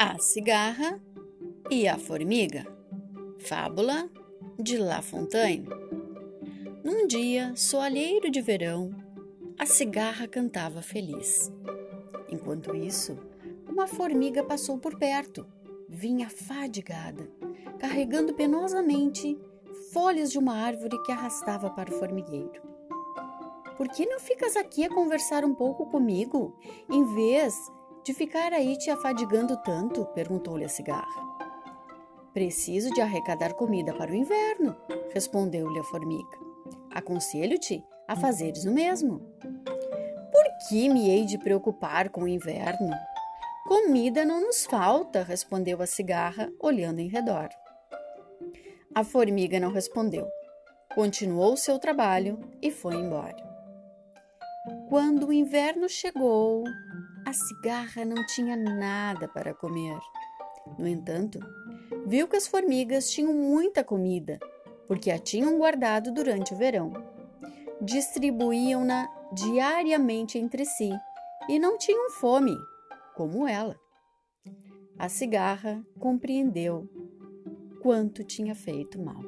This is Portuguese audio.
A cigarra e a formiga. Fábula de La Fontaine. Num dia soalheiro de verão, a cigarra cantava feliz. Enquanto isso, uma formiga passou por perto. Vinha fadigada, carregando penosamente folhas de uma árvore que arrastava para o formigueiro. Por que não ficas aqui a conversar um pouco comigo, em vez de ficar aí te afadigando tanto? perguntou-lhe a cigarra. Preciso de arrecadar comida para o inverno, respondeu-lhe a formiga. Aconselho-te a fazeres o mesmo. Por que me hei de preocupar com o inverno? Comida não nos falta, respondeu a cigarra, olhando em redor. A formiga não respondeu. Continuou seu trabalho e foi embora. Quando o inverno chegou, a cigarra não tinha nada para comer. No entanto, viu que as formigas tinham muita comida, porque a tinham guardado durante o verão. Distribuíam-na diariamente entre si e não tinham fome, como ela. A cigarra compreendeu quanto tinha feito mal.